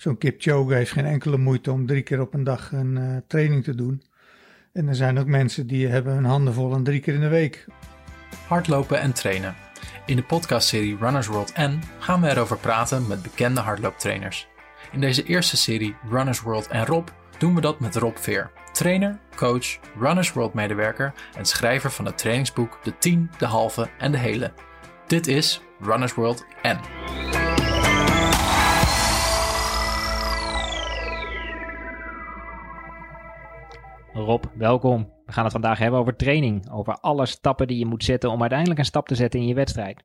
Zo'n Kipchoge heeft geen enkele moeite om drie keer op een dag een uh, training te doen. En er zijn ook mensen die hebben hun handen vol drie keer in de week. Hardlopen en trainen. In de podcastserie Runners World N gaan we erover praten met bekende hardlooptrainers. In deze eerste serie Runners World en Rob doen we dat met Rob Veer, trainer, coach, Runners World medewerker en schrijver van het trainingsboek De 10, de halve en de hele. Dit is Runners World N. Rob, welkom. We gaan het vandaag hebben over training, over alle stappen die je moet zetten om uiteindelijk een stap te zetten in je wedstrijd.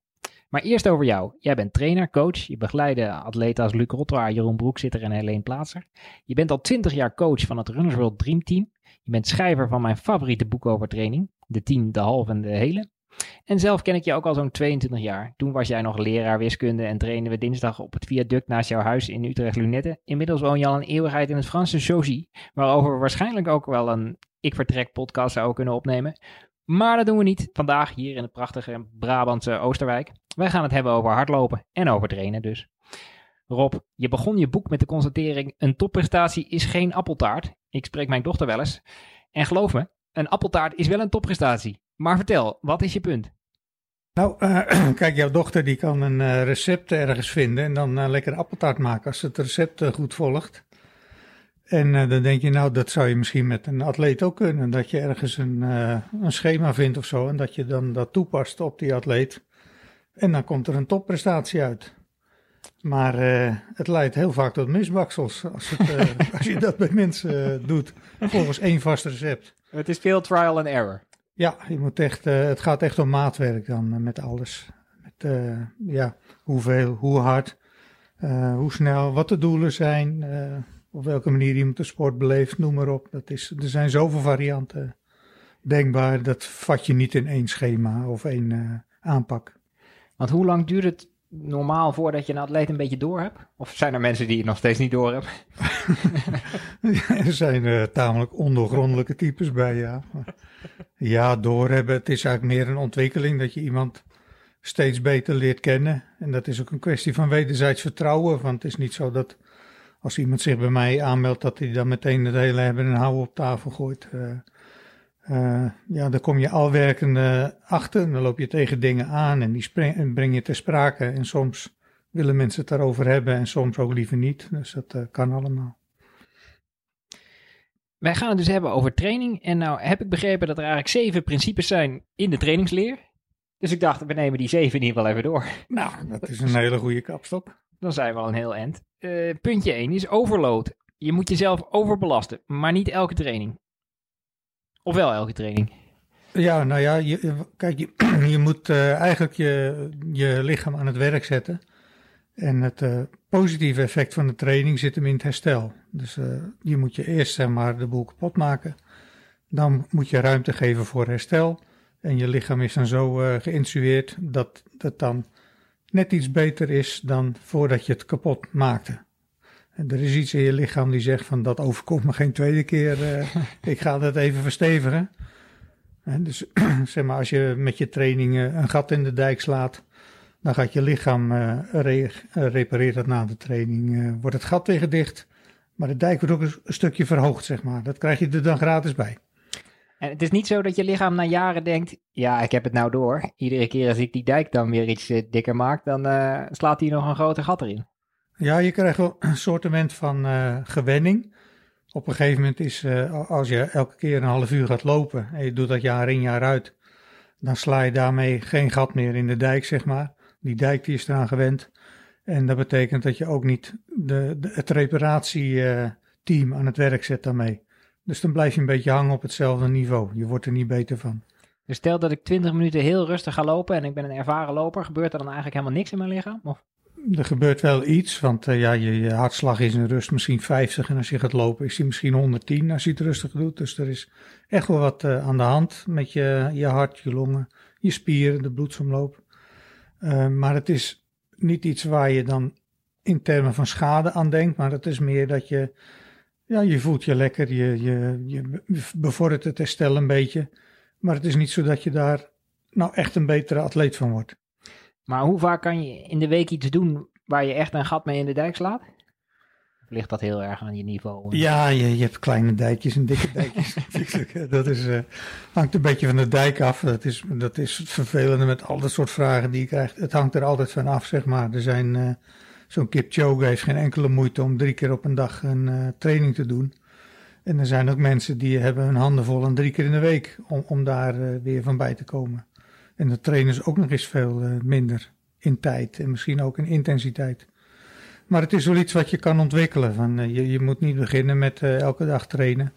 Maar eerst over jou. Jij bent trainer, coach, je begeleidt atleten als Luc Rotwaar, Jeroen Broekzitter en Helene Plaatser. Je bent al 20 jaar coach van het Runners World Dream Team. Je bent schrijver van mijn favoriete boek over training, De 10, de halve en de hele. En zelf ken ik je ook al zo'n 22 jaar. Toen was jij nog leraar wiskunde en trainden we dinsdag op het viaduct naast jouw huis in Utrecht-Lunette. Inmiddels woon je al een eeuwigheid in het Franse Josie, waarover we waarschijnlijk ook wel een Ik Vertrek podcast zouden kunnen opnemen. Maar dat doen we niet vandaag hier in het prachtige Brabantse Oosterwijk. Wij gaan het hebben over hardlopen en over trainen dus. Rob, je begon je boek met de constatering: een topprestatie is geen appeltaart. Ik spreek mijn dochter wel eens. En geloof me, een appeltaart is wel een topprestatie. Maar vertel, wat is je punt? Nou, uh, kijk, jouw dochter die kan een uh, recept ergens vinden en dan uh, lekker appeltaart maken als ze het recept goed volgt. En dan denk je, nou, dat zou je misschien met een atleet ook kunnen. Dat je ergens een, een schema vindt of zo en dat je dan dat toepast op die atleet. En dan komt er een topprestatie uit. Maar het leidt heel vaak tot misbaksels als, het, als je dat bij mensen doet, volgens één vast recept. Het is veel trial and error. Ja, je moet echt, uh, het gaat echt om maatwerk dan uh, met alles. Met, uh, ja, hoeveel, hoe hard, hoe snel, wat de doelen zijn, op welke manier iemand de sport beleeft, noem maar op. Dat is, er zijn zoveel varianten denkbaar, dat vat je niet in één schema of één aanpak. Want hoe lang duurt het normaal voordat je een atleet een beetje door hebt? Of zijn er mensen die het nog steeds niet door hebben? er zijn uh, tamelijk ondoorgrondelijke types bij, ja. ja, doorhebben. Het is eigenlijk meer een ontwikkeling dat je iemand steeds beter leert kennen. En dat is ook een kwestie van wederzijds vertrouwen. Want het is niet zo dat als iemand zich bij mij aanmeldt, dat hij dan meteen het hele hebben en houden op tafel gooit. Uh, uh, ja, dan kom je al werkende achter. Dan loop je tegen dingen aan en die spring, breng je ter sprake. En soms willen mensen het daarover hebben en soms ook liever niet. Dus dat uh, kan allemaal. Wij gaan het dus hebben over training. En nou heb ik begrepen dat er eigenlijk zeven principes zijn in de trainingsleer. Dus ik dacht, we nemen die zeven in ieder geval even door. Nou, dat is een hele goede kapstok. Dan zijn we al een heel eind. Uh, puntje 1 is overload. Je moet jezelf overbelasten, maar niet elke training. Of wel elke training? Ja, nou ja, je, kijk, je, je moet uh, eigenlijk je, je lichaam aan het werk zetten. En het uh, positieve effect van de training zit hem in het herstel. Dus uh, je moet je eerst zeg maar de boel kapot maken. Dan moet je ruimte geven voor herstel. En je lichaam is dan zo uh, geïnstrueerd dat het dan net iets beter is dan voordat je het kapot maakte. En er is iets in je lichaam die zegt van dat overkomt me geen tweede keer. ik ga dat even verstevigen. En dus zeg maar als je met je training een gat in de dijk slaat dan gaat je lichaam uh, re repareert dat na de training. Uh, wordt het gat weer gedicht. Maar de dijk wordt ook een, stukje verhoogd, zeg maar. Dat krijg je er dan gratis bij. En het is niet zo dat je lichaam na jaren denkt: ja, ik heb het nou door. Iedere keer als ik die dijk dan weer iets dikker maak, dan slaat hij nog een groter gat erin. Ja, je krijgt wel een soortement van gewenning. Op een gegeven moment is, als je elke keer een half uur gaat lopen en je doet dat jaar in jaar uit, dan sla je daarmee geen gat meer in de dijk, zeg maar. Die dijk die is eraan gewend. En dat betekent dat je ook niet de, de, het reparatieteam aan het werk zet daarmee. Dus dan blijf je een beetje hangen op hetzelfde niveau. Je wordt er niet beter van. Dus stel dat ik 20 minuten heel rustig ga lopen en ik ben een ervaren loper, gebeurt er dan eigenlijk helemaal niks in mijn lichaam? Of? Er gebeurt wel iets, want uh, ja, je, hartslag is in rust misschien 50 en als je gaat lopen is die misschien 110 als je het rustig doet. Dus er is echt wel wat uh, aan de hand met je, je hart, je longen, je spieren, de bloedsomloop. Uh, maar het is niet iets waar je dan in termen van schade aan denkt, maar het is meer dat je, ja, je voelt je lekker, je, je, je bevordert het herstel een beetje. Maar het is niet zo dat je daar nou echt een betere atleet van wordt. Maar hoe vaak kan je in de week iets doen waar je echt een gat mee in de dijk slaat? ligt dat heel erg aan je niveau? Ja, je, hebt kleine dijkjes en dikke dijkjes. Dat is, uh, hangt een beetje van de dijk af. Dat is, dat is het vervelende met al dat soort vragen die je krijgt. Het hangt er altijd van af, zeg maar. Er zijn, uh, zo'n Kipchoge heeft geen enkele moeite om drie keer op een dag een uh, training te doen. En er zijn ook mensen die hebben hun handen vol en drie keer in de week om, om daar weer van bij te komen. En de trainen is ook nog eens veel minder in tijd en misschien ook in intensiteit. Maar het is wel iets wat je kan ontwikkelen. Van, uh, je, je moet niet beginnen met uh, elke dag trainen.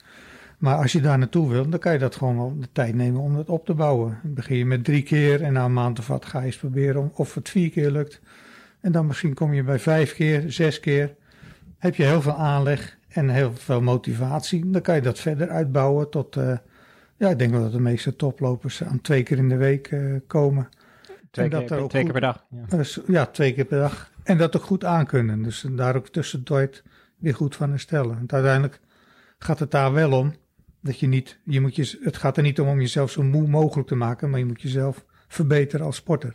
Maar als je daar naartoe wil, dan kan je dat gewoon wel de tijd nemen om dat op te bouwen. Dan begin je met drie keer en na een maand of wat ga je eens proberen om, of het vier keer lukt. En dan misschien kom je bij vijf keer, zes keer. Heb je heel veel aanleg en heel veel motivatie. Dan kan je dat verder uitbouwen tot, ja, ik denk wel dat de meeste toplopers aan twee keer in de week komen. Twee, keer, twee goed, keer, per dag. Ja. Dus, ja, twee keer per dag. En dat ook goed aankunnen. Dus daar ook tussendoor weer goed van herstellen. Want uiteindelijk gaat het daar wel om dat je niet, je moet je, het gaat er niet om om jezelf zo moe mogelijk te maken, maar je moet jezelf verbeteren als sporter.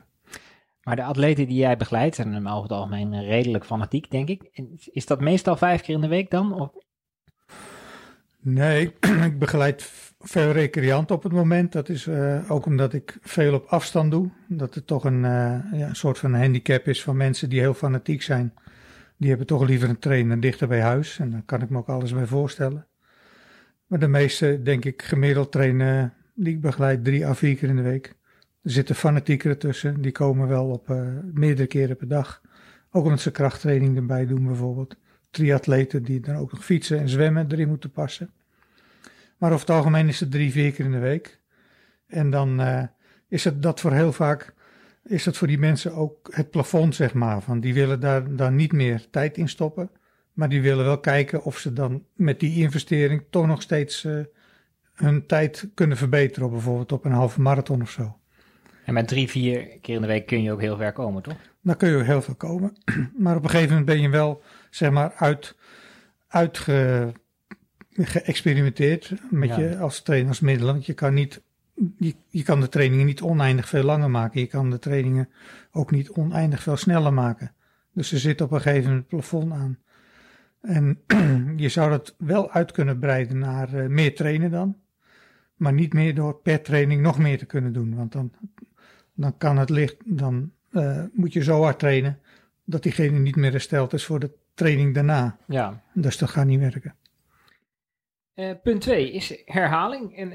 Maar de atleten die jij begeleidt zijn over het algemeen redelijk fanatiek, denk ik. Is dat meestal vijf keer in de week dan? Of? Nee, ik begeleid veel recreant op het moment. Dat is uh, ook omdat ik veel op afstand doe. Dat het toch een, uh, ja, soort van handicap is van mensen die heel fanatiek zijn. Die hebben toch liever een trainer dichter bij huis. En daar kan ik me ook alles bij voorstellen. Maar de meeste, denk ik, gemiddeld trainen die ik begeleid drie à vier keer in de week. Er zitten fanatiekeren tussen. Die komen wel op uh, meerdere keren per dag. Ook omdat ze krachttraining erbij doen bijvoorbeeld. Triatleten die dan ook nog fietsen en zwemmen erin moeten passen. Maar over het algemeen is het drie, vier keer in de week. En dan uh, is het dat voor heel vaak, is het voor die mensen ook het plafond, zeg maar. Van die willen daar, daar niet meer tijd in stoppen. Maar die willen wel kijken of ze dan met die investering toch nog steeds uh, hun tijd kunnen verbeteren. Bijvoorbeeld op een halve marathon of zo. En met drie, vier keer in de week kun je ook heel ver komen, toch? Dan kun je ook heel veel komen. Maar op een gegeven moment ben je wel, zeg maar, uit, uitge geëxperimenteerd met ja. je als trainersmiddel. Want je kan, niet, je, je kan de trainingen niet oneindig veel langer maken. Je kan de trainingen ook niet oneindig veel sneller maken. Dus er zit op een gegeven moment plafond aan. En je zou dat wel uit kunnen breiden naar uh, meer trainen dan. Maar niet meer door per training nog meer te kunnen doen. Want dan, dan kan het licht, dan uh, moet je zo hard trainen dat diegene niet meer hersteld is voor de training daarna. Ja. Dus dat gaat niet werken. Uh, punt 2 is herhaling. En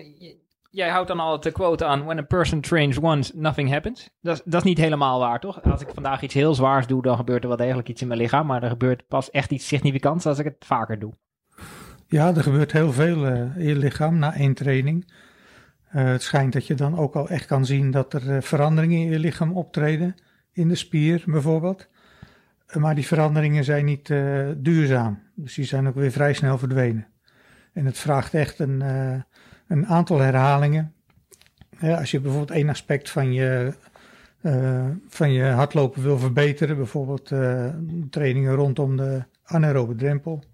jij houdt dan altijd de quote aan: When a person trains once, nothing happens. Dat, dat is niet helemaal waar, toch? Als ik vandaag iets heel zwaars doe, dan gebeurt er wel degelijk iets in mijn lichaam. Maar er gebeurt pas echt iets significants als ik het vaker doe. Ja, er gebeurt heel veel uh, in je lichaam na één training. Uh, het schijnt dat je dan ook al echt kan zien dat er veranderingen in je lichaam optreden. In de spier bijvoorbeeld. Maar die veranderingen zijn niet duurzaam. Dus die zijn ook weer vrij snel verdwenen. En het vraagt echt een, uh, een aantal herhalingen. als je bijvoorbeeld één aspect van je, uh, van je hardlopen wil verbeteren, bijvoorbeeld trainingen rondom de anaerobe drempel.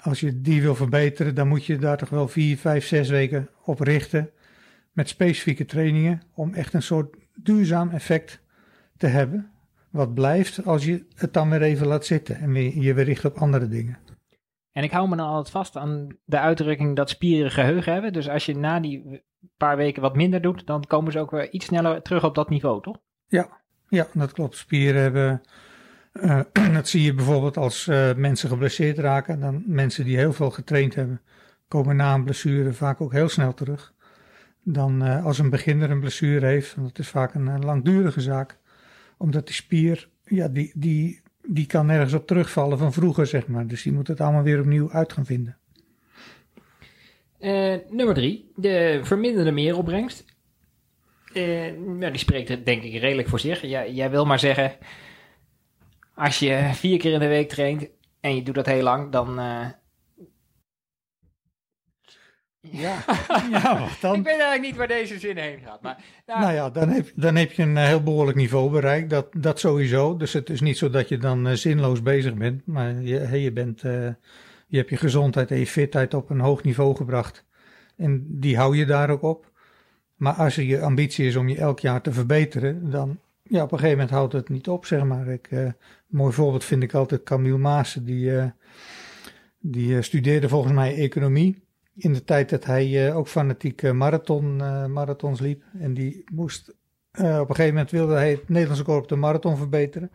Als je die wil verbeteren, dan moet je daar toch wel vier, vijf, zes weken op richten. Met specifieke trainingen om echt een soort duurzaam effect te hebben. Wat blijft als je het dan weer even laat zitten en je weer richt op andere dingen. En ik hou me dan altijd vast aan de uitdrukking dat spieren geheugen hebben. Dus als je na die paar weken wat minder doet, dan komen ze ook weer iets sneller terug op dat niveau, toch? Ja, ja dat klopt. Spieren hebben. Uh, dat zie je bijvoorbeeld als uh, mensen geblesseerd raken. Dan mensen die heel veel getraind hebben, komen na een blessure vaak ook heel snel terug. Dan uh, als een beginner een blessure heeft, want dat is vaak een langdurige zaak, omdat die spier, ja, die, die die kan nergens op terugvallen van vroeger, zeg maar. Dus die moet het allemaal weer opnieuw uit gaan vinden. Uh, nummer drie, de verminderde meeropbrengst. Uh, nou, die spreekt denk ik redelijk voor zich. Jij, jij wil maar zeggen, als je vier keer in de week traint en je doet dat heel lang, dan, uh, ja, ja wat dan? ik weet eigenlijk niet waar deze zin heen gaat. Maar, nou, nou ja, dan heb, dan heb je een eh, heel behoorlijk niveau bereikt. Dat, dat sowieso. Dus het is niet zo dat je dan uh, zinloos bezig bent. Maar je, je, bent, uh, je hebt je gezondheid en je fitheid op een hoog niveau gebracht. En die hou je daar ook op. Maar als je ambitie is om je elk jaar te verbeteren, dan ja, op een gegeven moment houdt het niet op, zeg maar. Ik, uh, mooi voorbeeld vind ik altijd Camille Maassen, die, die studeerde volgens mij economie. In de tijd dat hij ook fanatiek marathon, marathons liep. En die moest, op een gegeven moment wilde hij het Nederlandse record op de marathon verbeteren.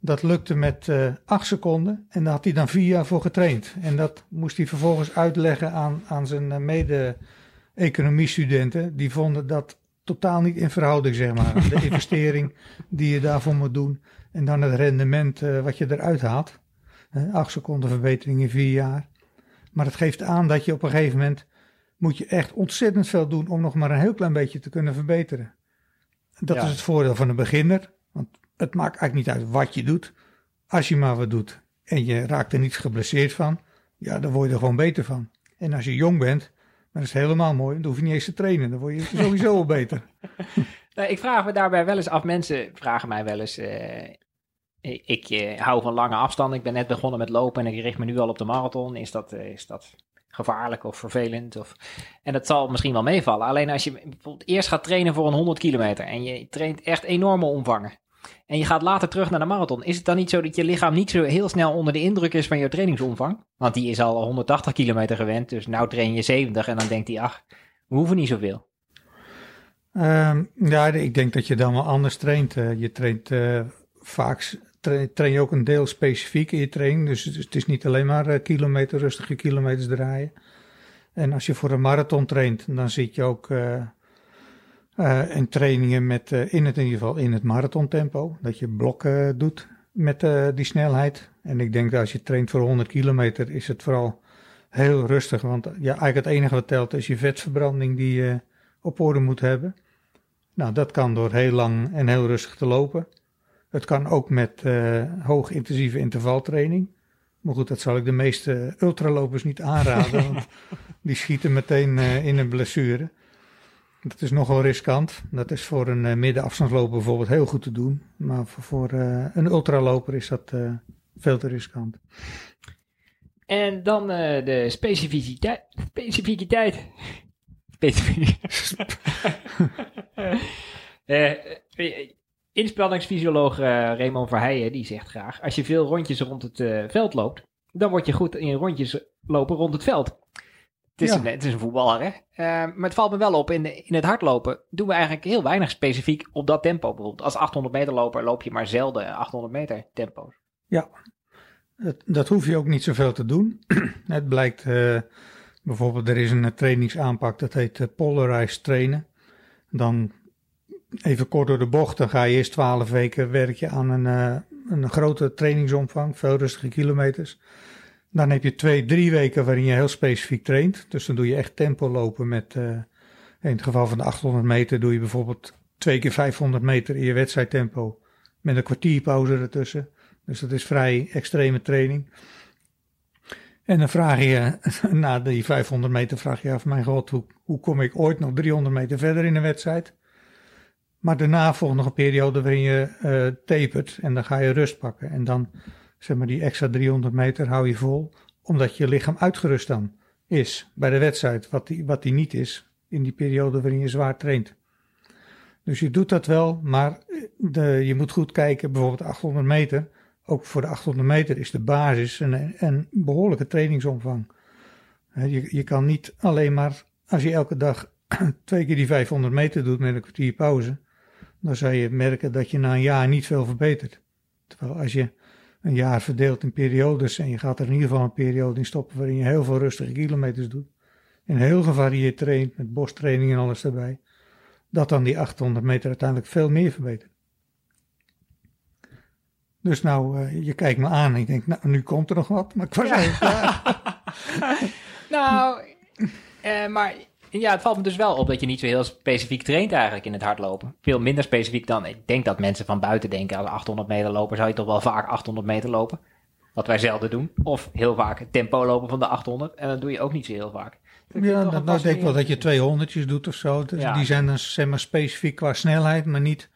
Dat lukte met uh, acht seconden en daar had hij dan vier jaar voor getraind. En dat moest hij vervolgens uitleggen aan, aan zijn mede-economiestudenten. Die vonden dat totaal niet in verhouding, zeg maar. De investering die je daarvoor moet doen en dan het rendement uh, wat je eruit haalt. Uh, acht seconden verbetering in vier jaar. Maar het geeft aan dat je op een gegeven moment moet je echt ontzettend veel doen om nog maar een heel klein beetje te kunnen verbeteren. Dat ja. is het voordeel van een beginner. Want het maakt eigenlijk niet uit wat je doet. Als je maar wat doet en je raakt er niet geblesseerd van, ja, dan word je er gewoon beter van. En als je jong bent, dan is het helemaal mooi. Dan hoef je niet eens te trainen. Dan word je sowieso wel beter. Nou, ik vraag me daarbij wel eens af. Mensen vragen mij wel eens. Uh, ik uh, hou van lange afstanden. Ik ben net begonnen met lopen en ik richt me nu al op de marathon. Is dat, uh, is dat gevaarlijk of vervelend? Of... En dat zal misschien wel meevallen. Alleen als je bijvoorbeeld eerst gaat trainen voor een 100 kilometer. En je traint echt enorme omvangen. En je gaat later terug naar de marathon. Is het dan niet zo dat je lichaam niet zo heel snel onder de indruk is van je trainingsomvang? Want die is al 180 kilometer gewend, dus nou train je 70 en dan denkt hij, ach, we hoeven niet zoveel. Um, ja, ik denk dat je dan wel anders traint. Uh, je traint vaak, tra train je ook een deel specifiek in je training. Dus het is niet alleen maar uh, kilometer, rustige kilometers draaien. En als je voor een marathon traint, dan zit je ook uh, en trainingen met, in, het, in ieder geval in het marathontempo. Dat je blokken doet met die snelheid. En ik denk dat als je traint voor 100 kilometer is het vooral heel rustig. Want ja, eigenlijk het enige wat telt is je vetverbranding die je op orde moet hebben. Nou, dat kan door heel lang en heel rustig te lopen. Het kan ook met hoog intensieve intervaltraining. Maar goed, dat zal ik de meeste ultralopers niet aanraden. want die schieten meteen in een blessure. Dat is nogal riskant. Dat is voor een uh, middenafstandsloper bijvoorbeeld heel goed te doen. Maar voor, voor een ultraloper is dat veel te riskant. En dan de specificiteit. Specificiteit. Specificiteit. inspanningsfysioloog Raymond Verheijen die zegt graag: als je veel rondjes rond het veld loopt, dan word je goed in rondjes lopen rond het veld. Het is, een, het is een voetballer, hè? Uh, maar het valt me wel op, in, de, in het hardlopen doen we eigenlijk heel weinig specifiek op dat tempo. Bijvoorbeeld als 800 meter loper loop je maar zelden 800 meter tempo's. Ja, dat, dat hoef je ook niet zoveel te doen. het blijkt, bijvoorbeeld er is een trainingsaanpak, dat heet polarized trainen. Dan even kort door de bocht, dan ga je eerst 12 weken werk aan een, een grote trainingsomvang, veel rustige kilometers. Dan heb je twee, drie weken waarin je heel specifiek traint. Dus dan doe je echt tempo lopen met, uh, in het geval van de 800 meter doe je bijvoorbeeld twee keer 500 meter in je wedstrijdtempo. Met een kwartierpauze ertussen. Dus dat is vrij extreme training. En dan vraag je, na die 500 meter vraag je af, mijn god, hoe, hoe kom ik ooit nog 300 meter verder in een wedstrijd? Maar daarna volgt nog een periode waarin je uh, tapert en dan ga je rust pakken. En dan zeg maar die extra 300 meter hou je vol, omdat je lichaam uitgerust dan is bij de wedstrijd, wat die, wat die niet is in die periode waarin je zwaar traint. Dus je doet dat wel, maar de, je moet goed kijken, bijvoorbeeld 800 meter. Ook voor de 800 meter is de basis een, een behoorlijke trainingsomvang. Je, je kan niet alleen maar, als je elke dag twee keer die 500 meter doet met een kwartier pauze, dan zal je merken dat je na een jaar niet veel verbetert. Terwijl als je een jaar verdeeld in periodes en je gaat er in ieder geval een periode in stoppen waarin je heel veel rustige kilometers doet. En heel gevarieerd traint met borsttraining en alles erbij. Dat dan die 800 meter uiteindelijk veel meer verbetert. Dus nou, uh, je kijkt me aan en ik denk, nou, nu komt er nog wat. Maar ik was ja. nou, uh, maar ja, het valt me dus wel op dat je niet zo heel specifiek traint eigenlijk in het hardlopen. Veel minder specifiek dan, ik denk dat mensen van buiten denken, als 800 meter lopen zou je toch wel vaak 800 meter lopen. Wat wij zelden doen. Of heel vaak tempo lopen van de 800. En dat doe je ook niet zo heel vaak. Dat ja, dat, nou denk ik wel dat je 200 doet of zo. Dus ja. Die zijn dan zeg maar specifiek qua snelheid, maar niet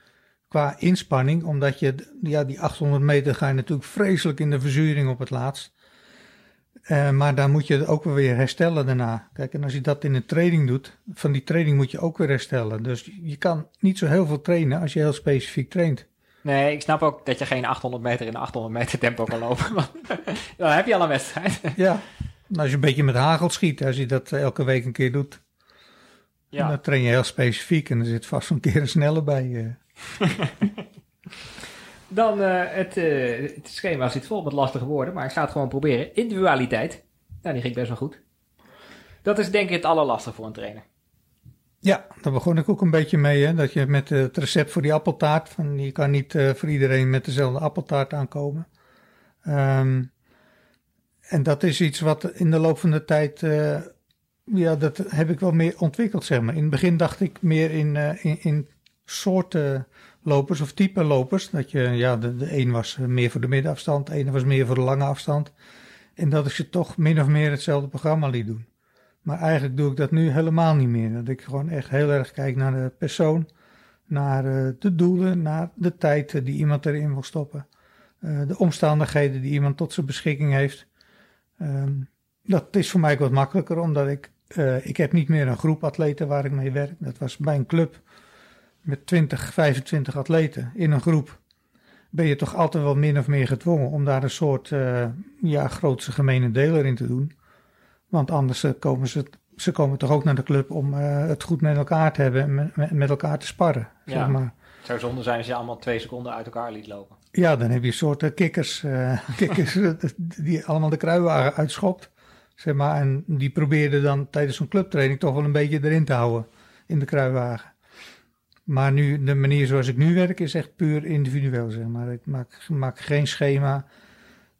qua inspanning. Omdat je, ja, die 800 meter ga je natuurlijk vreselijk in de verzuring op het laatst. Uh, maar dan moet je ook weer herstellen daarna. Kijk, en als je dat in een training doet, van die training moet je ook weer herstellen. Dus je kan niet zo heel veel trainen als je heel specifiek traint. Nee, ik snap ook dat je geen 800 meter in 800 meter tempo kan lopen. want dan heb je al een wedstrijd. Ja, als je een beetje met hagel schiet, als je dat elke week een keer doet, Ja. dan train je heel specifiek en er zit vast een keer een snelle bij. Dan eh, het, eh, het schema zit vol met lastige woorden, maar ik ga het gewoon proberen. Individualiteit. Nou, die ging best wel goed. Dat is denk ik het allerlastig voor een trainer. Ja, daar begon ik ook een beetje mee. Hè? Dat je met eh, het recept voor die appeltaart. Van, je kan niet voor iedereen met dezelfde appeltaart aankomen. Ehm, en dat is iets wat in de loop van de tijd. ja, dat heb ik wel meer ontwikkeld, zeg maar. In het begin dacht ik meer in, in, in soorten lopers of type lopers. Dat je, ja, de, de een was eh, meer voor de middenafstand, de ene was meer voor de lange afstand. En dat ik ze toch min of meer hetzelfde programma liet doen. Maar eigenlijk doe ik dat nu helemaal niet meer. Dat ik gewoon echt heel erg kijk naar de persoon, naar eh, de doelen, naar de tijd eh, die iemand erin wil stoppen. de omstandigheden die iemand tot zijn beschikking heeft. Ehm, dat is voor mij ook wat makkelijker, omdat ik, ik heb niet meer een groep atleten waar ik mee werk. Dat was bij een club met 20, 25 atleten in een groep. Ben je toch altijd wel min of meer gedwongen om daar een soort eh, ja, grootste gemene deler in te doen. Want anders eh, komen ze, ze komen toch ook naar de club om eh, het goed met elkaar te hebben en met, elkaar te sparren. Ja. Zeg maar. Het zou zonde zijn als je allemaal twee seconden uit elkaar liet lopen. Ja, dan heb je een soort eh, kikkers, kikkers die allemaal de kruiwagen uitschopt. Zeg maar, en die probeerden dan tijdens zo'n clubtraining toch wel een beetje erin te houden in de kruiwagen. Maar nu, de manier zoals ik nu werk is echt puur individueel, zeg maar. Ik maak, maak geen schema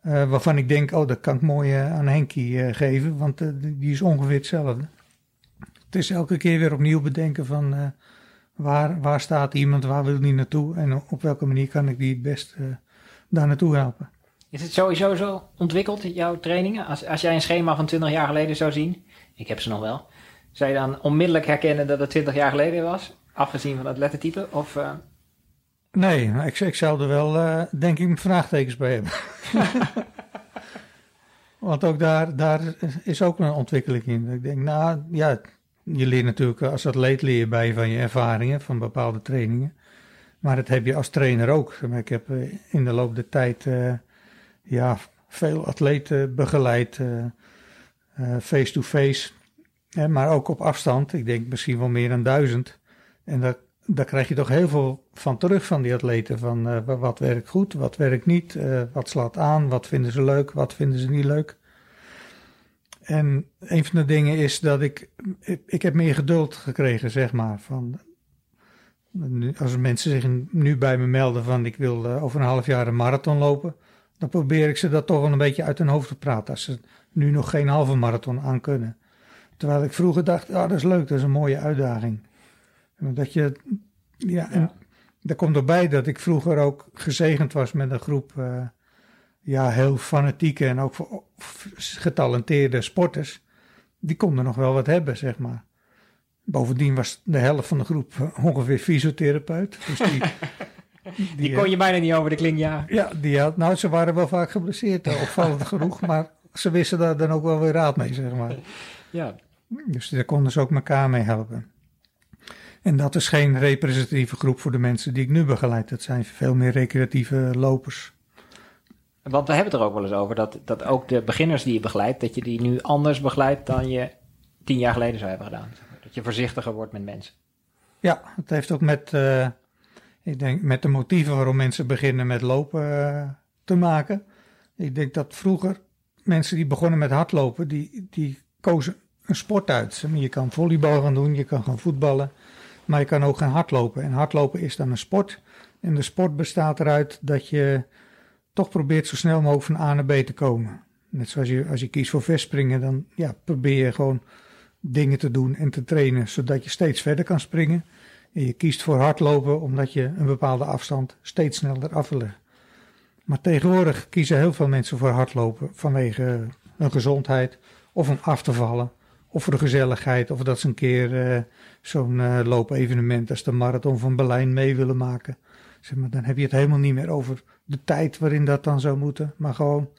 eh, waarvan ik denk, oh, dat kan ik mooi eh, aan Henkie eh, geven, want die is ongeveer hetzelfde. Het is elke keer weer opnieuw bedenken van waar, waar staat iemand, waar wil die naartoe en op welke manier kan ik die het best daar naartoe helpen. Is het sowieso zo ontwikkeld, jouw trainingen? Als, als jij een schema van 20 jaar geleden zou zien, ik heb ze nog wel, zou je dan onmiddellijk herkennen dat het 20 jaar geleden was? Afgezien van het lettertype? Of, eh, Nee, maar ik, ik zou er wel, eh, denk ik, vraagtekens bij hebben. Want ook daar, daar is ook een ontwikkeling in. Ik denk, nou ja, je leert natuurlijk als atleet leer je bij van je ervaringen, van bepaalde trainingen. Maar dat heb je als trainer ook. Ik heb eh, in de loop der tijd ja, veel atleten begeleid, face-to-face. Hè, maar ook op afstand. Ik denk misschien wel meer dan duizend. En daar, krijg je toch heel veel van terug van die atleten. Van eh, wa- wat werkt goed, wat werkt niet, eh, wat slaat aan, wat vinden ze leuk, wat vinden ze niet leuk. En een van de dingen is dat ik, ik, ik heb meer geduld gekregen, zeg maar. Van, als mensen zich nu bij me melden van ik wil eh, over een half jaar een marathon lopen, dan probeer ik ze dat toch wel een beetje uit hun hoofd te praten. Als ze nu nog geen halve marathon aan kunnen. Terwijl ik vroeger dacht, ah, dat is leuk, dat is een mooie uitdaging. Dat je, ja, en Ja. daar komt erbij dat ik vroeger ook gezegend was met een groep, eh, ja, heel fanatieke en ook getalenteerde sporters. Die konden nog wel wat hebben, zeg maar. Bovendien was de helft van de groep eh, ongeveer fysiotherapeut. Dus die, die kon je bijna niet over de kling ja, die had, nou, ze waren wel vaak geblesseerd, eh, opvallend genoeg, maar ze wisten daar dan ook wel weer raad mee, zeg maar. Ja. Dus daar konden ze ook elkaar mee helpen. En dat is geen representatieve groep voor de mensen die ik nu begeleid. Dat zijn veel meer recreatieve lopers. Want we hebben het er ook wel eens over dat, dat ook de beginners die je begeleidt, dat je die nu anders begeleidt dan je tien jaar geleden zou hebben gedaan. Dat je voorzichtiger wordt met mensen. Ja, het heeft ook met, eh, ik denk, met de motieven waarom mensen beginnen met lopen eh, te maken. Ik denk dat vroeger mensen die begonnen met hardlopen, die, die kozen een sport uit. Je kan volleybal gaan doen, je kan gaan voetballen, maar je kan ook gaan hardlopen. En hardlopen is dan een sport. En de sport bestaat eruit dat je toch probeert zo snel mogelijk van A naar B te komen. Net zoals je, als je kiest voor verspringen, dan ja, probeer je gewoon dingen te doen en te trainen, zodat je steeds verder kan springen. En je kiest voor hardlopen omdat je een bepaalde afstand steeds sneller af wil. Maar tegenwoordig kiezen heel veel mensen voor hardlopen vanwege hun gezondheid of om af te vallen. Of voor de gezelligheid, of dat ze een keer eh, zo'n eh, loopevenement als de Marathon van Berlijn mee willen maken. Zeg maar, dan heb je het helemaal niet meer over de tijd waarin dat dan zou moeten, maar gewoon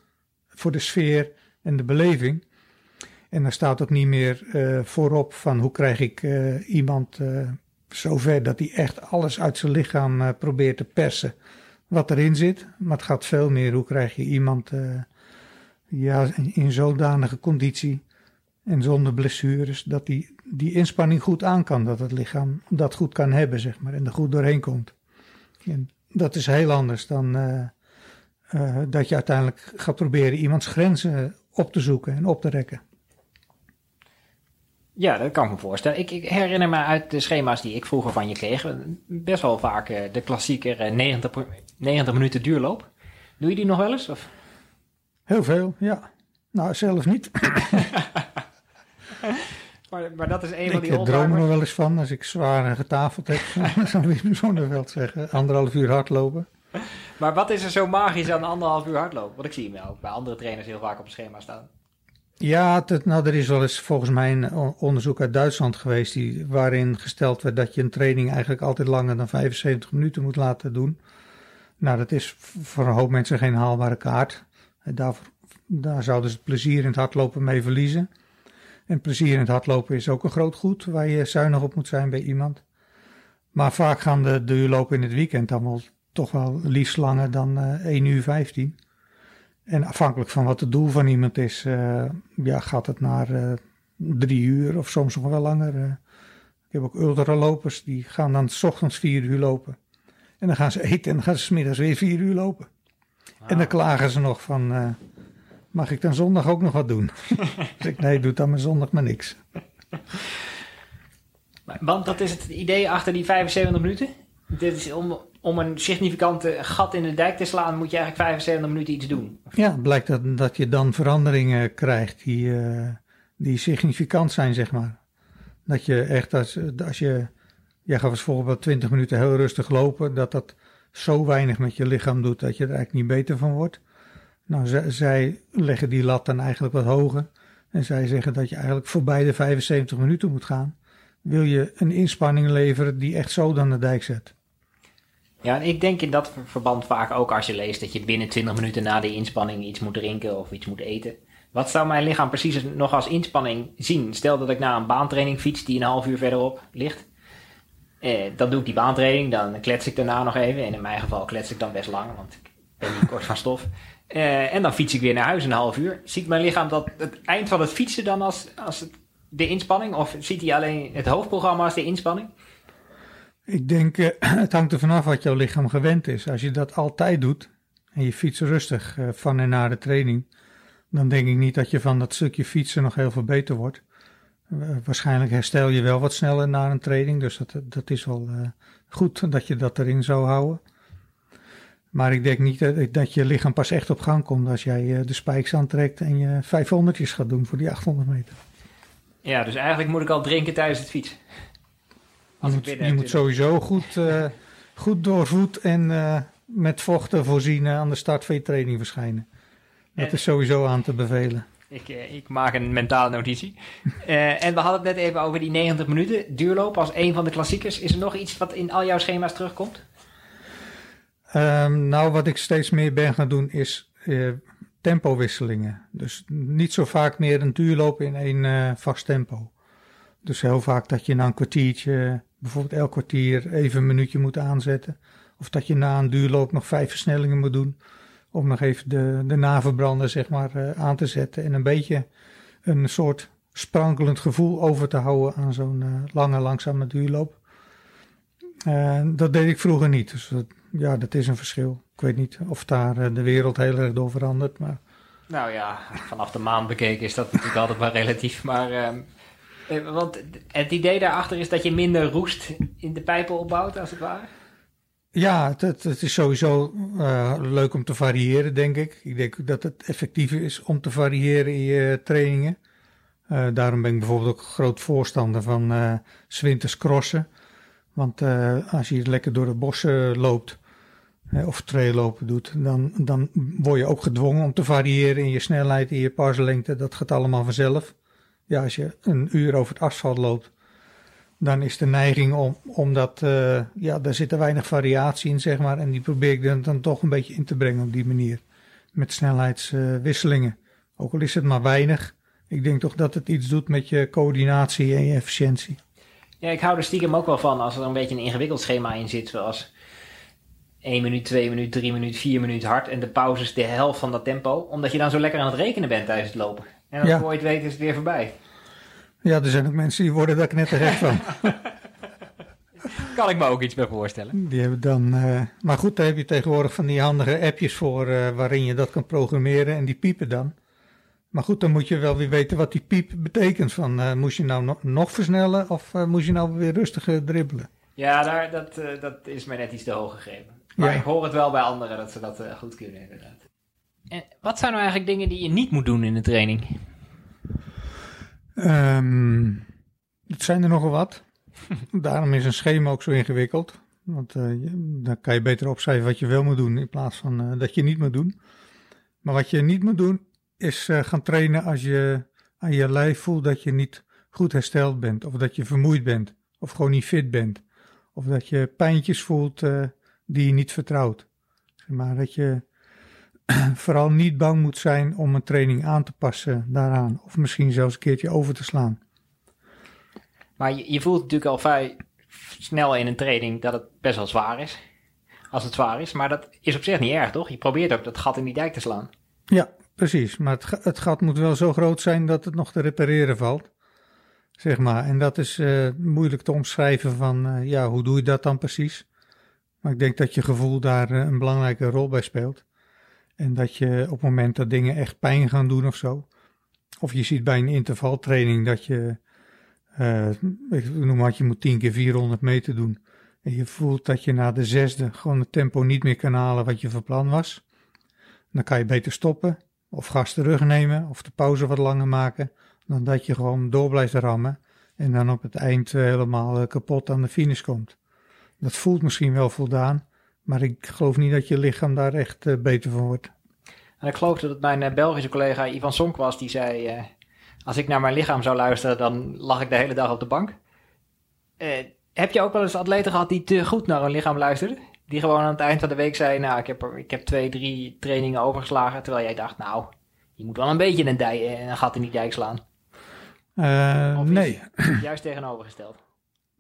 voor de sfeer en de beleving. En dan staat ook niet meer eh, voorop van hoe krijg ik iemand zover dat hij echt alles uit zijn lichaam probeert te persen. wat erin zit. Maar het gaat veel meer hoe krijg je iemand uh, ja, in zodanige conditie en zonder blessures dat die, die inspanning goed aan kan. Dat het lichaam dat goed kan hebben, zeg maar, en er goed doorheen komt. En dat is heel anders dan uh, uh, dat je uiteindelijk gaat proberen iemands grenzen op te zoeken en op te rekken. Ja, dat kan ik me voorstellen. Ik, ik, herinner me uit de schema's die ik vroeger van je kreeg, best wel vaak uh, de klassieker 90, 90 minuten duurloop. Doe je die nog wel eens? Of? Heel veel, ja. Nou, zelf niet. maar, maar, dat is een van die Ik droom er wel eens van als ik zwaar getafeld heb. zou Wim Zonneveld zeggen. Anderhalf uur hardlopen. Maar wat is er zo magisch aan anderhalf uur hardlopen? Want ik zie hem ook bij andere trainers heel vaak op het schema staan. Ja, het, nou, er is wel eens volgens mij een onderzoek uit Duitsland geweest die, waarin gesteld werd dat je een training eigenlijk altijd langer dan 75 minuten moet laten doen. Nou, dat is voor een hoop mensen geen haalbare kaart. Daar, daar zouden ze het plezier in het hardlopen mee verliezen. En plezier in het hardlopen is ook een groot goed waar je zuinig op moet zijn bij iemand. Maar vaak gaan de duurlopen in het weekend dan wel toch wel liefst langer dan uh, eh, 1 uur 15. En afhankelijk van wat het doel van iemand is, uh, ja, gaat het naar uh, drie uur of soms nog wel langer. ik heb ook ultralopers, die gaan dan s ochtends vier uur lopen. En dan gaan ze eten en dan gaan ze smiddags weer vier uur lopen. En dan klagen ze nog van, mag ik dan zondag ook nog wat doen? dus ik, nee, doe dan maar zondag maar niks. Want dat is het idee achter die 75 minuten? Dit is om, om een significante gat in de dijk te slaan, moet je eigenlijk 75 minuten iets doen. Ja, het blijkt dat, dat je dan veranderingen krijgt die, uh, die significant zijn, zeg maar. Dat je echt, als, als je, jij gaat bijvoorbeeld 20 minuten heel rustig lopen, dat dat zo weinig met je lichaam doet dat je er eigenlijk niet beter van wordt. Nou, zij leggen die lat dan eigenlijk wat hoger. En zij zeggen dat je eigenlijk voorbij de 75 minuten moet gaan. Wil je een inspanning leveren die echt zo dan de dijk zet. Ja, en ik denk in dat verband vaak ook als je leest dat je binnen 20 minuten na de inspanning iets moet drinken of iets moet eten. Wat zou mijn lichaam precies nog als inspanning zien? Stel dat ik na een baantraining fiets die een half uur verderop ligt. Eh, dan doe ik die baantraining, dan klets ik daarna nog even. En in mijn geval klets ik dan best lang, want ik ben niet kort van stof. Eh, en dan fiets ik weer naar huis een half uur. Ziet mijn lichaam dat het eind van het fietsen dan als, als de inspanning? Of ziet hij alleen het hoofdprogramma als de inspanning? Ik denk, uh, het hangt er vanaf wat jouw lichaam gewend is. Als je dat altijd doet en je fietst rustig uh, van en naar de training, dan denk ik niet dat je van dat stukje fietsen nog heel veel beter wordt. waarschijnlijk herstel je wel wat sneller na een training, dus dat, dat is wel goed dat je dat erin zou houden. Maar ik denk niet dat, dat je lichaam pas echt op gang komt als jij eh, de spijks aantrekt en je 500 gaat doen voor die 800 meter. Ja, dus eigenlijk moet ik al drinken tijdens het fiets. je moet, je moet sowieso goed, uh, goed doorvoed en uh, met vochten voorzien aan de start van je training verschijnen. Dat is sowieso aan te bevelen. Ik, ik maak een mentale notitie. uh, en we hadden het net even over die 90 minuten duurloop als een van de klassiekers. Is er nog iets wat in al jouw schema's terugkomt? Um, nou, wat ik steeds meer ben gaan doen is uh, tempowisselingen. Dus niet zo vaak meer een duurloop in één uh, vast tempo. Dus heel vaak dat je na een kwartiertje, bijvoorbeeld elk kwartier, even een minuutje moet aanzetten. Of dat je na een duurloop nog vijf versnellingen moet doen. Om nog even de, de naverbrander zeg maar uh, aan te zetten. En een beetje een soort sprankelend gevoel over te houden aan zo'n lange, langzame duurloop. dat deed ik vroeger niet. Dus dat, ja, dat is een verschil. Ik weet niet of daar eh, de wereld heel erg door verandert. Maar... Nou ja, vanaf de maan bekeken is dat natuurlijk altijd maar relatief. Maar, uh, want het idee daarachter is dat je minder roest in de pijpen opbouwt, als het ware? Ja, het, het is sowieso uh, leuk om te variëren, denk ik. Ik denk dat het effectiever is om te variëren in je trainingen. Uh, daarom ben ik bijvoorbeeld ook groot voorstander van uh, crossen. Want als je lekker door de bossen loopt, of traillopen doet, dan, dan word je ook gedwongen om te variëren in je snelheid, in je parslengte. Dat gaat allemaal vanzelf. Ja, als je een uur over het asfalt loopt, dan is de neiging om, om dat, uh, ja, daar zit er weinig variatie in, zeg maar. En die probeer ik dan, toch een beetje in te brengen op die manier. Met snelheidswisselingen. Ook al is het maar weinig. Ik denk toch dat het iets doet met je coördinatie en je efficiëntie. Ja, ik hou er stiekem ook wel van als er een beetje een ingewikkeld schema in zit, zoals 1 minuut, 2 minuut, 3 minuut, 4 minuut hard en de pauzes de helft van dat tempo. Omdat je dan zo lekker aan het rekenen bent tijdens het lopen. En als Ja. je ooit weet is het weer voorbij. Ja, er zijn ook mensen die worden daar knettergek van. Kan ik me ook iets bij voorstellen. Die hebben dan, eh, maar goed, daar heb je tegenwoordig van die handige appjes voor eh, waarin je dat kan programmeren en die piepen dan. Maar goed, dan moet je wel weer weten wat die piep betekent. Van, eh, moest je nou nog, nog versnellen of eh, moest je nou weer rustiger dribbelen? Ja, daar, dat, dat is mij net iets te hoog gegeven. Maar Ja. ik hoor het wel bij anderen dat ze dat eh, goed kunnen inderdaad. En wat zijn nou eigenlijk dingen die je niet moet doen in de training? Ehm het zijn er nogal wat. Daarom is een schema ook zo ingewikkeld. Want eh, je- dan kan je beter opschrijven wat je wel moet doen in plaats van eh, dat je niet moet doen. Maar wat je niet moet doen is eh, gaan trainen als je aan je lijf voelt dat je niet goed hersteld bent. Of dat je vermoeid bent. Of gewoon niet fit bent. Of dat je pijntjes voelt eh, die je niet vertrouwt. Zeg maar dat je vooral niet bang moet zijn om een training aan te passen daaraan. Of misschien zelfs een keertje over te slaan. Maar je, je voelt natuurlijk al vrij snel in een training dat het best wel zwaar is. Als het zwaar is. Maar dat is op zich niet erg, toch? Je probeert ook dat gat in die dijk te slaan. Ja, precies. Maar het gat moet wel zo groot zijn dat het nog te repareren valt. Zeg maar. En dat is eh, moeilijk te omschrijven van, eh, ja, hoe doe je dat dan precies? Maar ik denk dat je gevoel daar eh, een belangrijke rol bij speelt. En dat je op het moment dat dingen echt pijn gaan doen of zo. Of je ziet bij een intervaltraining dat je, eh, ik noem maar, je moet 10 keer 400 meter doen. En je voelt dat je na de zesde gewoon het tempo niet meer kan halen wat je van plan was. Dan kan je beter stoppen, of gas terugnemen, of de pauze wat langer maken, dan dat je gewoon door blijft rammen en dan op het eind eh, helemaal kapot aan de finish komt. Dat voelt misschien wel voldaan, maar ik geloof niet dat je lichaam daar echt eh, beter van wordt. En ik geloof dat het mijn eh, Belgische collega Ivan Sonk was. Die zei, eh, als ik naar mijn lichaam zou luisteren, dan lag ik de hele dag op de bank. Heb je ook wel eens atleten gehad die te goed naar hun lichaam luisterden? Die gewoon aan het eind van de week zei, nou, ik heb, er, ik heb twee, drie trainingen overgeslagen. Terwijl jij dacht, nou, je moet wel een beetje een, dij, een gat in die dijk slaan. Of is- nee, Juist tegenovergesteld.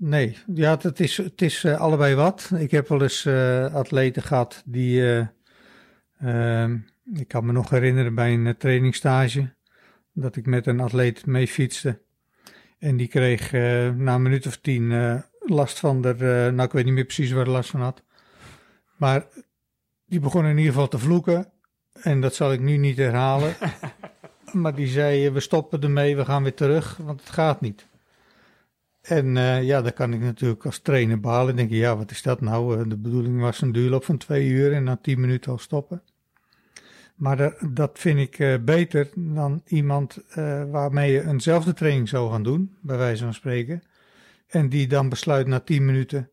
Nee, ja, het is, het is eh, allebei wat. Ik heb wel eens eh, atleten gehad die. eh, ehm, ik kan me nog herinneren bij een trainingstage. dat ik met een atleet mee fietste. En die kreeg na een minuut of tien last van de. nou, ik weet niet meer precies waar hij last van had. Maar die begon in ieder geval te vloeken. En dat zal ik nu niet herhalen. maar die zei: We stoppen ermee, we gaan weer terug, want het gaat niet. En eh, ja, dan kan ik natuurlijk als trainer balen. denk je, ja, wat is dat nou? Eh, De bedoeling was een duurloop van twee uur en na tien minuten al stoppen. Maar da- dat vind ik eh, beter dan iemand waarmee je eenzelfde training zou gaan doen, bij wijze van spreken. En die dan besluit na tien minuten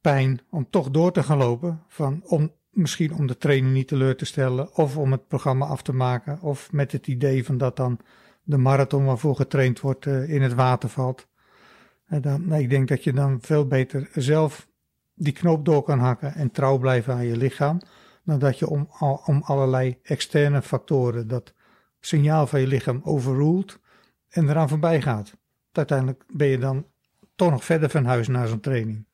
pijn om toch door te gaan lopen. Van, om, misschien om de trainer niet teleur te stellen of om het programma af te maken. Of met het idee van dat dan de marathon waarvoor getraind wordt in het water valt. En dan, nee, ik denk dat je dan veel beter zelf die knoop door kan hakken en trouw blijven aan je lichaam. Dan dat je om, om allerlei externe factoren dat signaal van je lichaam overruled en eraan voorbij gaat. Uiteindelijk ben je dan toch nog verder van huis naar zo'n training.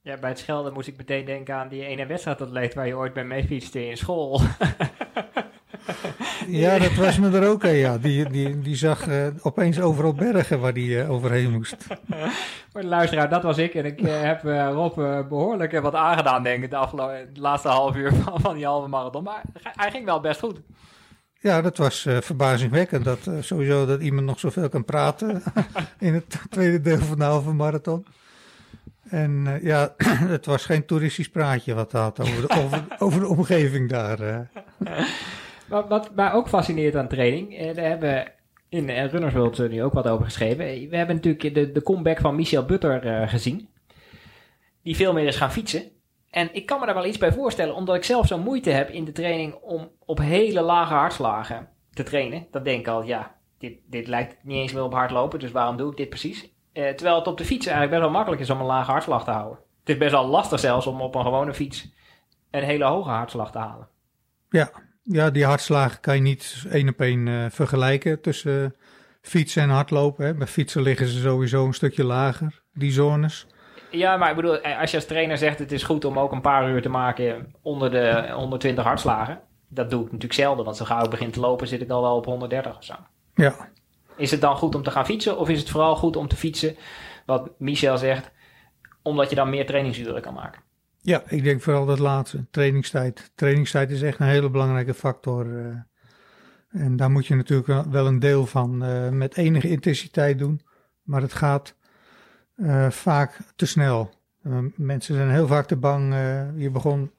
Ja, bij het schelden moest ik meteen denken aan die ene wedstrijdatleet waar je ooit bij mee fietste in school. Ja, dat was me er ook een, ja. Die, die, die zag eh, opeens overal bergen waar die eh, overheen moest. Voor de luisteraar, dat was ik. En ik eh, heb Rob eh, behoorlijk eh, wat aangedaan, denk ik, de, afgelopen, de laatste half uur van, van die halve marathon. Maar hij ging wel best goed. Ja, dat was verbazingwekkend. Dat sowieso dat iemand nog zoveel kan praten in het tweede deel van de halve marathon. En ja, het was geen toeristisch praatje wat hij had over de, over, over de omgeving daar. Eh. Wat, wat mij ook fascineert aan training, eh, daar hebben we in eh, Runners World eh, nu ook wat over geschreven. Eh, We hebben natuurlijk de, de comeback van Michel Butter eh, gezien. Die veel meer is gaan fietsen. En ik kan me daar wel iets bij voorstellen, omdat ik zelf zo moeite heb in de training om op hele lage hartslagen te trainen. Dan denk ik al, ja, dit, dit lijkt niet eens meer op hardlopen, dus waarom doe ik dit precies? Eh, terwijl het op de fiets eigenlijk best wel makkelijk is om een lage hartslag te houden. Het is best wel lastig zelfs om op een gewone fiets een hele hoge hartslag te halen. Ja, ja, die hartslagen kan je niet één op één eh, vergelijken tussen eh, fietsen en hardlopen. Hè. Bij fietsen liggen ze sowieso een stukje lager, die zones. Ja, maar ik bedoel, eh, als je als trainer zegt het is goed om ook een paar uur te maken onder de 120 hartslagen. Dat doe ik natuurlijk zelden, want zo gauw ik begin te lopen zit ik al wel op 130 of zo. Ja, Is het dan goed om te gaan fietsen of is het vooral goed om te fietsen, wat Michel zegt, omdat je dan meer trainingsuren kan maken? Ja, ik denk vooral dat laatste, trainingstijd. Trainingstijd is echt een hele belangrijke factor. eh. en daar moet je natuurlijk wel- een deel van eh, met enige intensiteit doen. Maar het gaat eh, vaak te snel. Mensen zijn heel vaak te bang. je begon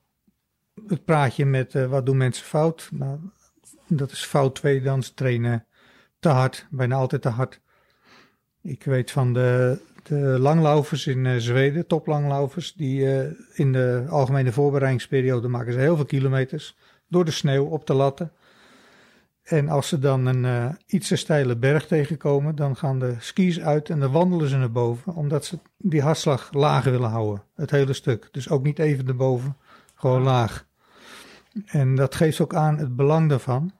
het praatje met wat doen mensen fout. Nou, dat is fout twee, dan trainen te hard, bijna altijd te hard. Ik weet van de, de langlaufers in eh, Zweden, toplanglaufers, die eh, in de algemene voorbereidingsperiode maken ze heel veel kilometers door de sneeuw op de latten. En als ze dan een eh, iets te steile berg tegenkomen, dan gaan de skis uit en dan wandelen ze naar boven, omdat ze die hartslag laag willen houden, het hele stuk. Dus ook niet even erboven, gewoon laag. En dat geeft ook aan het belang daarvan,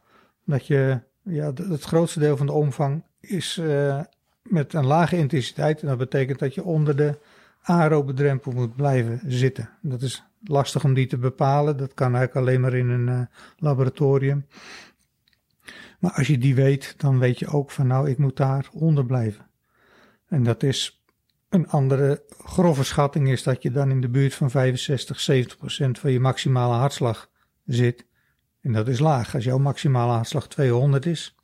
dat je, ja, het grootste deel van de omvang is eh, met een lage intensiteit. En dat betekent dat je onder de aerobe drempel moet blijven zitten. Dat is lastig om die te bepalen. Dat kan eigenlijk alleen maar in een eh, laboratorium. Maar als je die weet, dan weet je ook van nou, ik moet daar onder blijven. En dat is een andere grove schatting is dat je dan in de buurt van 65, 70 procent van je maximale hartslag zit. En dat is laag. Als jouw maximale hartslag 200 is,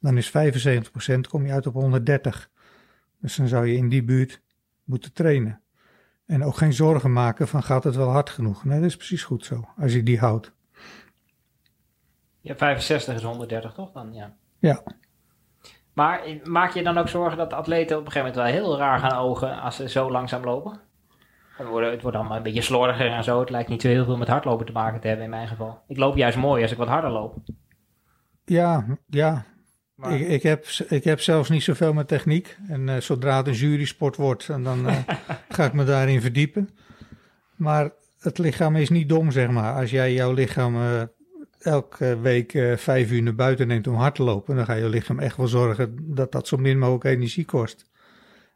dan is 75 procent, kom je uit op 130. Dus dan zou je in die buurt moeten trainen. En ook geen zorgen maken van gaat het wel hard genoeg. Nee, dat is precies goed zo, als je die houdt. Ja, 65 is 130 toch dan? Ja. Ja, Maar maak je dan ook zorgen dat de atleten op een gegeven moment wel heel raar gaan ogen als ze zo langzaam lopen? Het wordt, het wordt allemaal een beetje slordiger en zo. Het lijkt niet zo heel veel met hardlopen te maken te hebben in mijn geval. Ik loop juist mooi als ik wat harder loop. ja, ja. Maar, Ik, ik, heb, ik heb zelfs niet zoveel met techniek. En eh, zodra het een jurysport wordt, en dan eh, ga ik me daarin verdiepen. Maar het lichaam is niet dom, zeg maar. Als jij jouw lichaam eh, elke week vijf uur naar buiten neemt om hard te lopen, dan ga je lichaam echt wel zorgen dat dat zo min mogelijk energie kost.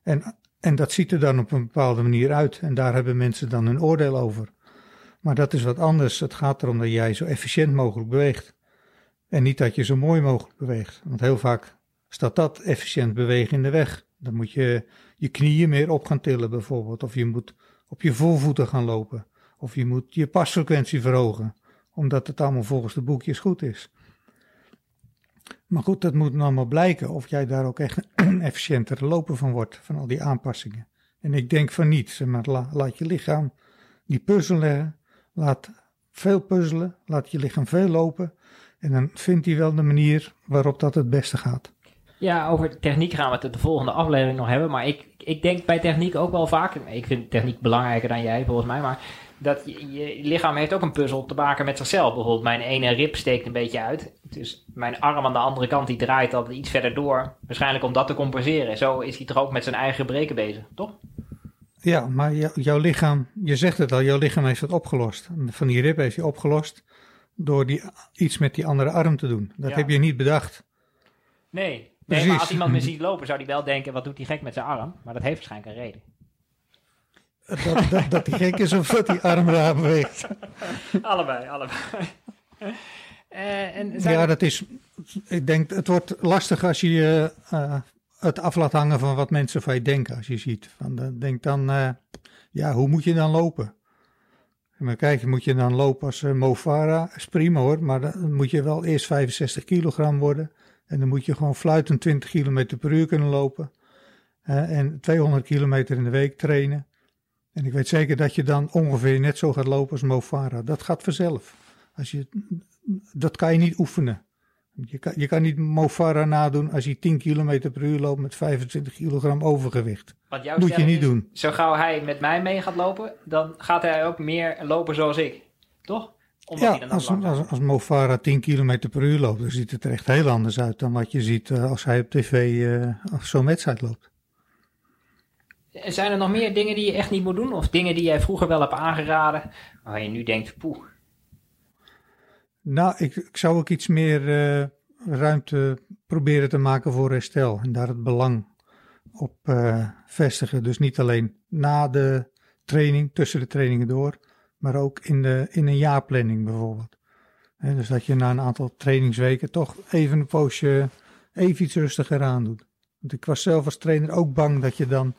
En, en dat ziet er dan op een bepaalde manier uit. En daar hebben mensen dan een oordeel over. Maar dat is wat anders. Het gaat erom dat jij zo efficiënt mogelijk beweegt. En niet dat je zo mooi mogelijk beweegt. Want heel vaak staat dat efficiënt bewegen in de weg. Dan moet je je knieën meer op gaan tillen bijvoorbeeld. Of je moet op je voorvoeten gaan lopen. Of je moet je pasfrequentie verhogen. Omdat het allemaal volgens de boekjes goed is. Maar goed, dat moet allemaal blijken of jij daar ook echt efficiënter lopen van wordt. Van al die aanpassingen. En ik denk van niet. Zeg maar la- laat je lichaam die puzzel leggen. Laat veel puzzelen. Laat je lichaam veel lopen. En dan vindt hij wel de manier waarop dat het beste gaat. Ja, over techniek gaan we het de volgende aflevering nog hebben. Maar ik, ik denk bij techniek ook wel vaak. Ik vind techniek belangrijker dan jij volgens mij. Maar dat je, je lichaam heeft ook een puzzel te maken met zichzelf. Bijvoorbeeld mijn ene rib steekt een beetje uit. Dus mijn arm aan de andere kant die draait altijd iets verder door. Waarschijnlijk om dat te compenseren. Zo is hij toch ook met zijn eigen breken bezig, toch? Ja, maar jou- jouw lichaam, je zegt het al, jouw lichaam heeft het opgelost. Van die rib heeft hij opgelost door die, iets met die andere arm te doen. Dat Ja. heb je niet bedacht. Nee. Nee, Precies. maar als iemand me ziet lopen, zou die wel denken: wat doet die gek met zijn arm? Maar dat heeft waarschijnlijk een reden. Dat, dat, dat die gek is of dat die arm raar beweegt. allebei, allebei. Eh, en Ja, dat is, ik denk, het wordt lastig als je eh, het af laat hangen van wat mensen van je denken. Als je ziet, van, dan denk dan, eh, ja, hoe moet je dan lopen? Maar kijk, moet je dan lopen als uh, Mo Farah? is prima hoor, maar dan moet je wel eerst 65 kilogram worden. En dan moet je gewoon fluitend 20 kilometer per uur kunnen lopen. Eh, en 200 kilometer in de week trainen. En ik weet zeker dat je dan ongeveer net zo gaat lopen als Mo Farah. Dat gaat vanzelf. Als je, dat kan je niet oefenen. Je kan, je kan niet Mo Farah nadoen als hij 10 kilometer per uur loopt met 25 kilogram overgewicht. Wat jouw Moet je niet is, doen. Zo gauw hij met mij mee gaat lopen, dan gaat hij ook meer lopen zoals ik. Toch? Omdat hij Ja, dan ook als, als, als Mo Farah 10 kilometer per uur loopt, dan ziet het er echt heel anders uit dan wat je ziet eh, als hij op tv als zo'n wedstrijd loopt. Zijn er nog meer dingen die je echt niet moet doen? Of dingen die jij vroeger wel hebt aangeraden, waar je nu denkt, poeh. Nou, ik, zou ook iets meer eh, ruimte proberen te maken voor herstel en daar het belang op uh, vestigen. Dus niet alleen na de training, tussen de trainingen door, maar ook in, de, in een jaarplanning bijvoorbeeld. dus dat je na een aantal trainingsweken toch even een poosje even iets rustiger aan doet. Want ik was zelf als trainer ook bang dat je dan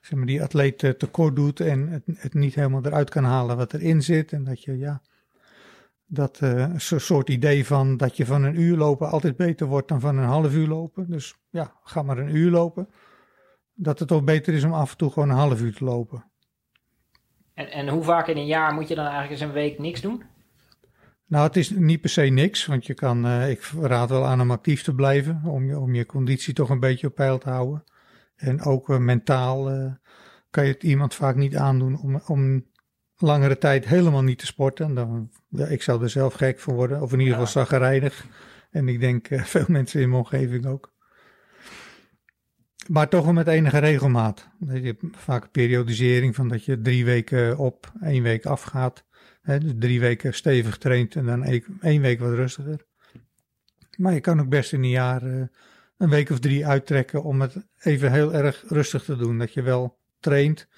zeg maar, die atleet tekort doet en het, het niet helemaal eruit kan halen wat erin zit. En dat je ja, dat uh, soort idee van dat je van een uur lopen altijd beter wordt dan van een half uur lopen. Dus ja, ga maar een uur lopen. Dat het toch beter is om af en toe gewoon een half uur te lopen. En, en hoe vaak in een jaar moet je dan eigenlijk eens een week niks doen? Nou, het is niet per se niks, want je kan, uh, ik raad wel aan om actief te blijven, om je, om je conditie toch een beetje op peil te houden. En ook uh, mentaal uh, kan je het iemand vaak niet aandoen om, om langere tijd helemaal niet te sporten. Dan, ja, ik zou er zelf gek voor worden, of in ieder geval ja. En ik denk veel mensen in mijn omgeving ook. Maar toch wel met enige regelmaat. Je hebt vaak een periodisering van dat je drie weken op, één week afgaat. Dus drie weken stevig traint en dan één week wat rustiger. Maar je kan ook best in een jaar een week of drie uittrekken om het even heel erg rustig te doen. Dat je wel traint,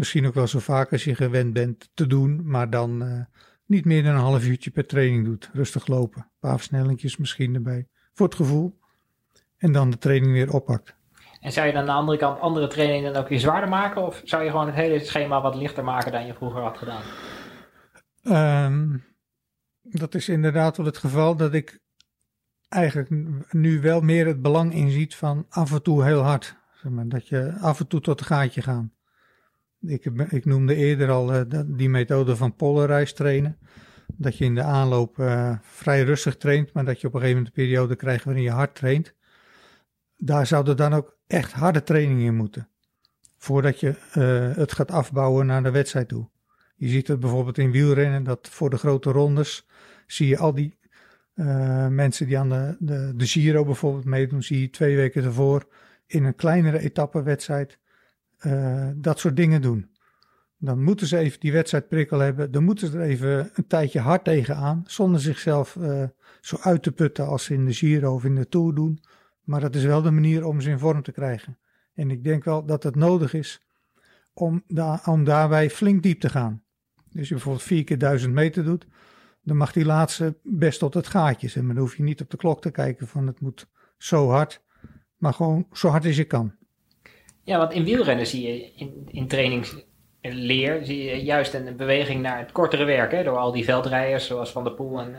misschien ook wel zo vaak als je gewend bent te doen, maar dan uh, niet meer dan een half uurtje per training doet. Rustig lopen, een paar versnellingjes misschien erbij, voor het gevoel. En dan de training weer oppakt. En zou je dan aan de andere kant andere trainingen dan ook weer zwaarder maken? Of zou je gewoon het hele schema wat lichter maken dan je vroeger had gedaan? Um, dat is inderdaad wel het geval dat ik eigenlijk nu wel meer het belang inziet van af en toe heel hard. Zeg maar, dat je af en toe tot een gaatje gaan. Ik, ik noemde eerder al uh, die methode van polarize trainen. Dat je in de aanloop uh, vrij rustig traint, maar dat je op een gegeven moment een periode krijgt waarin je hard traint. Daar zouden dan ook echt harde trainingen in moeten. Voordat je uh, het gaat afbouwen naar de wedstrijd toe. Je ziet het bijvoorbeeld in wielrennen, dat voor de grote rondes zie je al die mensen die aan de, de, de Giro bijvoorbeeld meedoen, zie je twee weken ervoor in een kleinere etappenwedstrijd uh, dat soort dingen doen. Dan moeten ze even die wedstrijdprikkel hebben. Dan moeten ze er even een tijdje hard tegenaan. Zonder zichzelf uh, zo uit te putten als ze in de Giro of in de Tour doen. Maar dat is wel de manier om ze in vorm te krijgen. En ik denk wel dat het nodig is om, da om daarbij flink diep te gaan. Dus je bijvoorbeeld vier keer duizend meter doet dan mag die laatste best tot het gaatje. Maar dan hoef je niet op de klok te kijken van het moet zo hard, maar gewoon zo hard als je kan. Ja, want in wielrennen zie je in, in trainingsleer zie je juist een beweging naar het kortere werk. Hè, door al die veldrijders zoals Van der Poel en...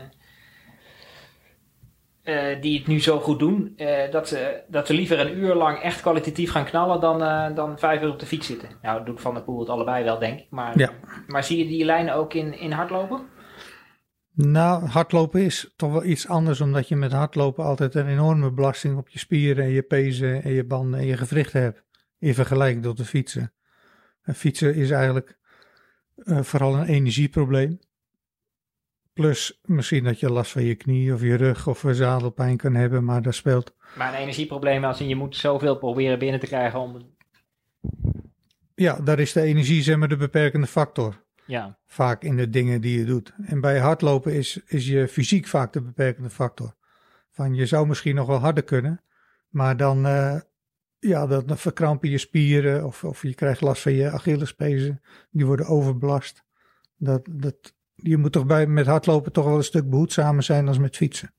Uh, die het nu zo goed doen, uh, dat, ze, dat ze liever een uur lang echt kwalitatief gaan knallen dan, uh, dan vijf uur op de fiets zitten. Nou, doet Van der Poel het allebei wel, denk ik. Maar, ja. maar zie je die lijnen ook in, in hardlopen? Nou, hardlopen is toch wel iets anders, omdat je met hardlopen altijd een enorme belasting op je spieren en je pezen en je banden en je gewrichten hebt. In vergelijking tot de fietsen. En fietsen is eigenlijk uh, vooral een energieprobleem. Plus misschien dat je last van je knie of je rug of zadelpijn kan hebben, maar dat speelt. Maar een energieprobleem als je moet zoveel proberen binnen te krijgen om. Ja, daar is de energie zeg maar de beperkende factor. Ja. Vaak in de dingen die je doet. En bij hardlopen is, is je fysiek vaak de beperkende factor. Van je zou misschien nog wel harder kunnen, maar dan, uh, ja, dan verkrampen je spieren of, of je krijgt last van je Achillespezen. Die worden overbelast. Dat, dat, je moet toch bij, met hardlopen toch wel een stuk behoedzamer zijn dan met fietsen.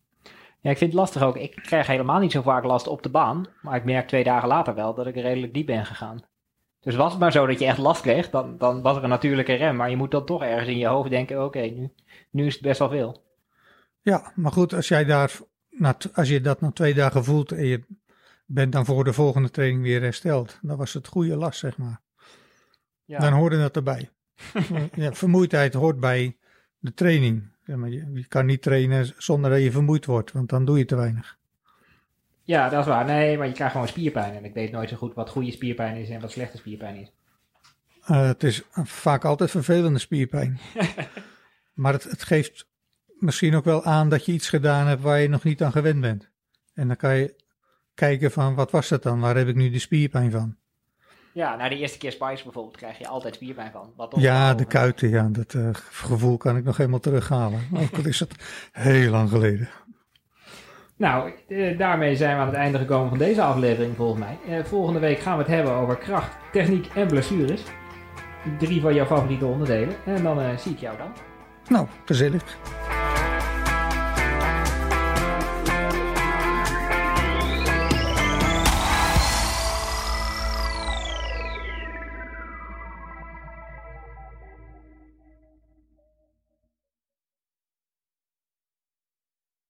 Ja, ik vind het lastig ook. Ik krijg helemaal niet zo vaak last op de baan. Maar ik merk twee dagen later wel dat ik redelijk diep ben gegaan. Dus was het maar zo dat je echt last kreeg, dan, dan was er een natuurlijke rem. Maar je moet dan toch ergens in je hoofd denken, oké, nu, nu is het best wel veel. Ja, maar goed, als jij daar, als je dat na twee dagen voelt en je bent dan voor de volgende training weer hersteld, dan was het goede last, zeg maar. Ja. Dan hoorde dat erbij. ja, vermoeidheid hoort bij de training. Je, je kan niet trainen zonder dat je vermoeid wordt, want dan doe je te weinig. Ja, dat is waar. Nee, maar je krijgt gewoon spierpijn. En ik weet nooit zo goed wat goede spierpijn is en wat slechte spierpijn is. Uh, het is vaak altijd vervelende spierpijn. maar het, het, geeft misschien ook wel aan dat je iets gedaan hebt waar je nog niet aan gewend bent. En dan kan je kijken van wat was dat dan? Waar heb ik nu de spierpijn van? Ja, nou de eerste keer Spice bijvoorbeeld krijg je altijd spierpijn van. Wat ja, de kuiten, ja. Dat uh, gevoel kan ik nog helemaal terughalen. Ook al is het heel lang geleden. Nou, eh, daarmee zijn we aan het einde gekomen van deze aflevering volgens mij. Eh, volgende week gaan we het hebben over kracht, techniek en blessures. Drie van jouw favoriete onderdelen. En dan eh, zie ik jou dan. Nou, gezellig.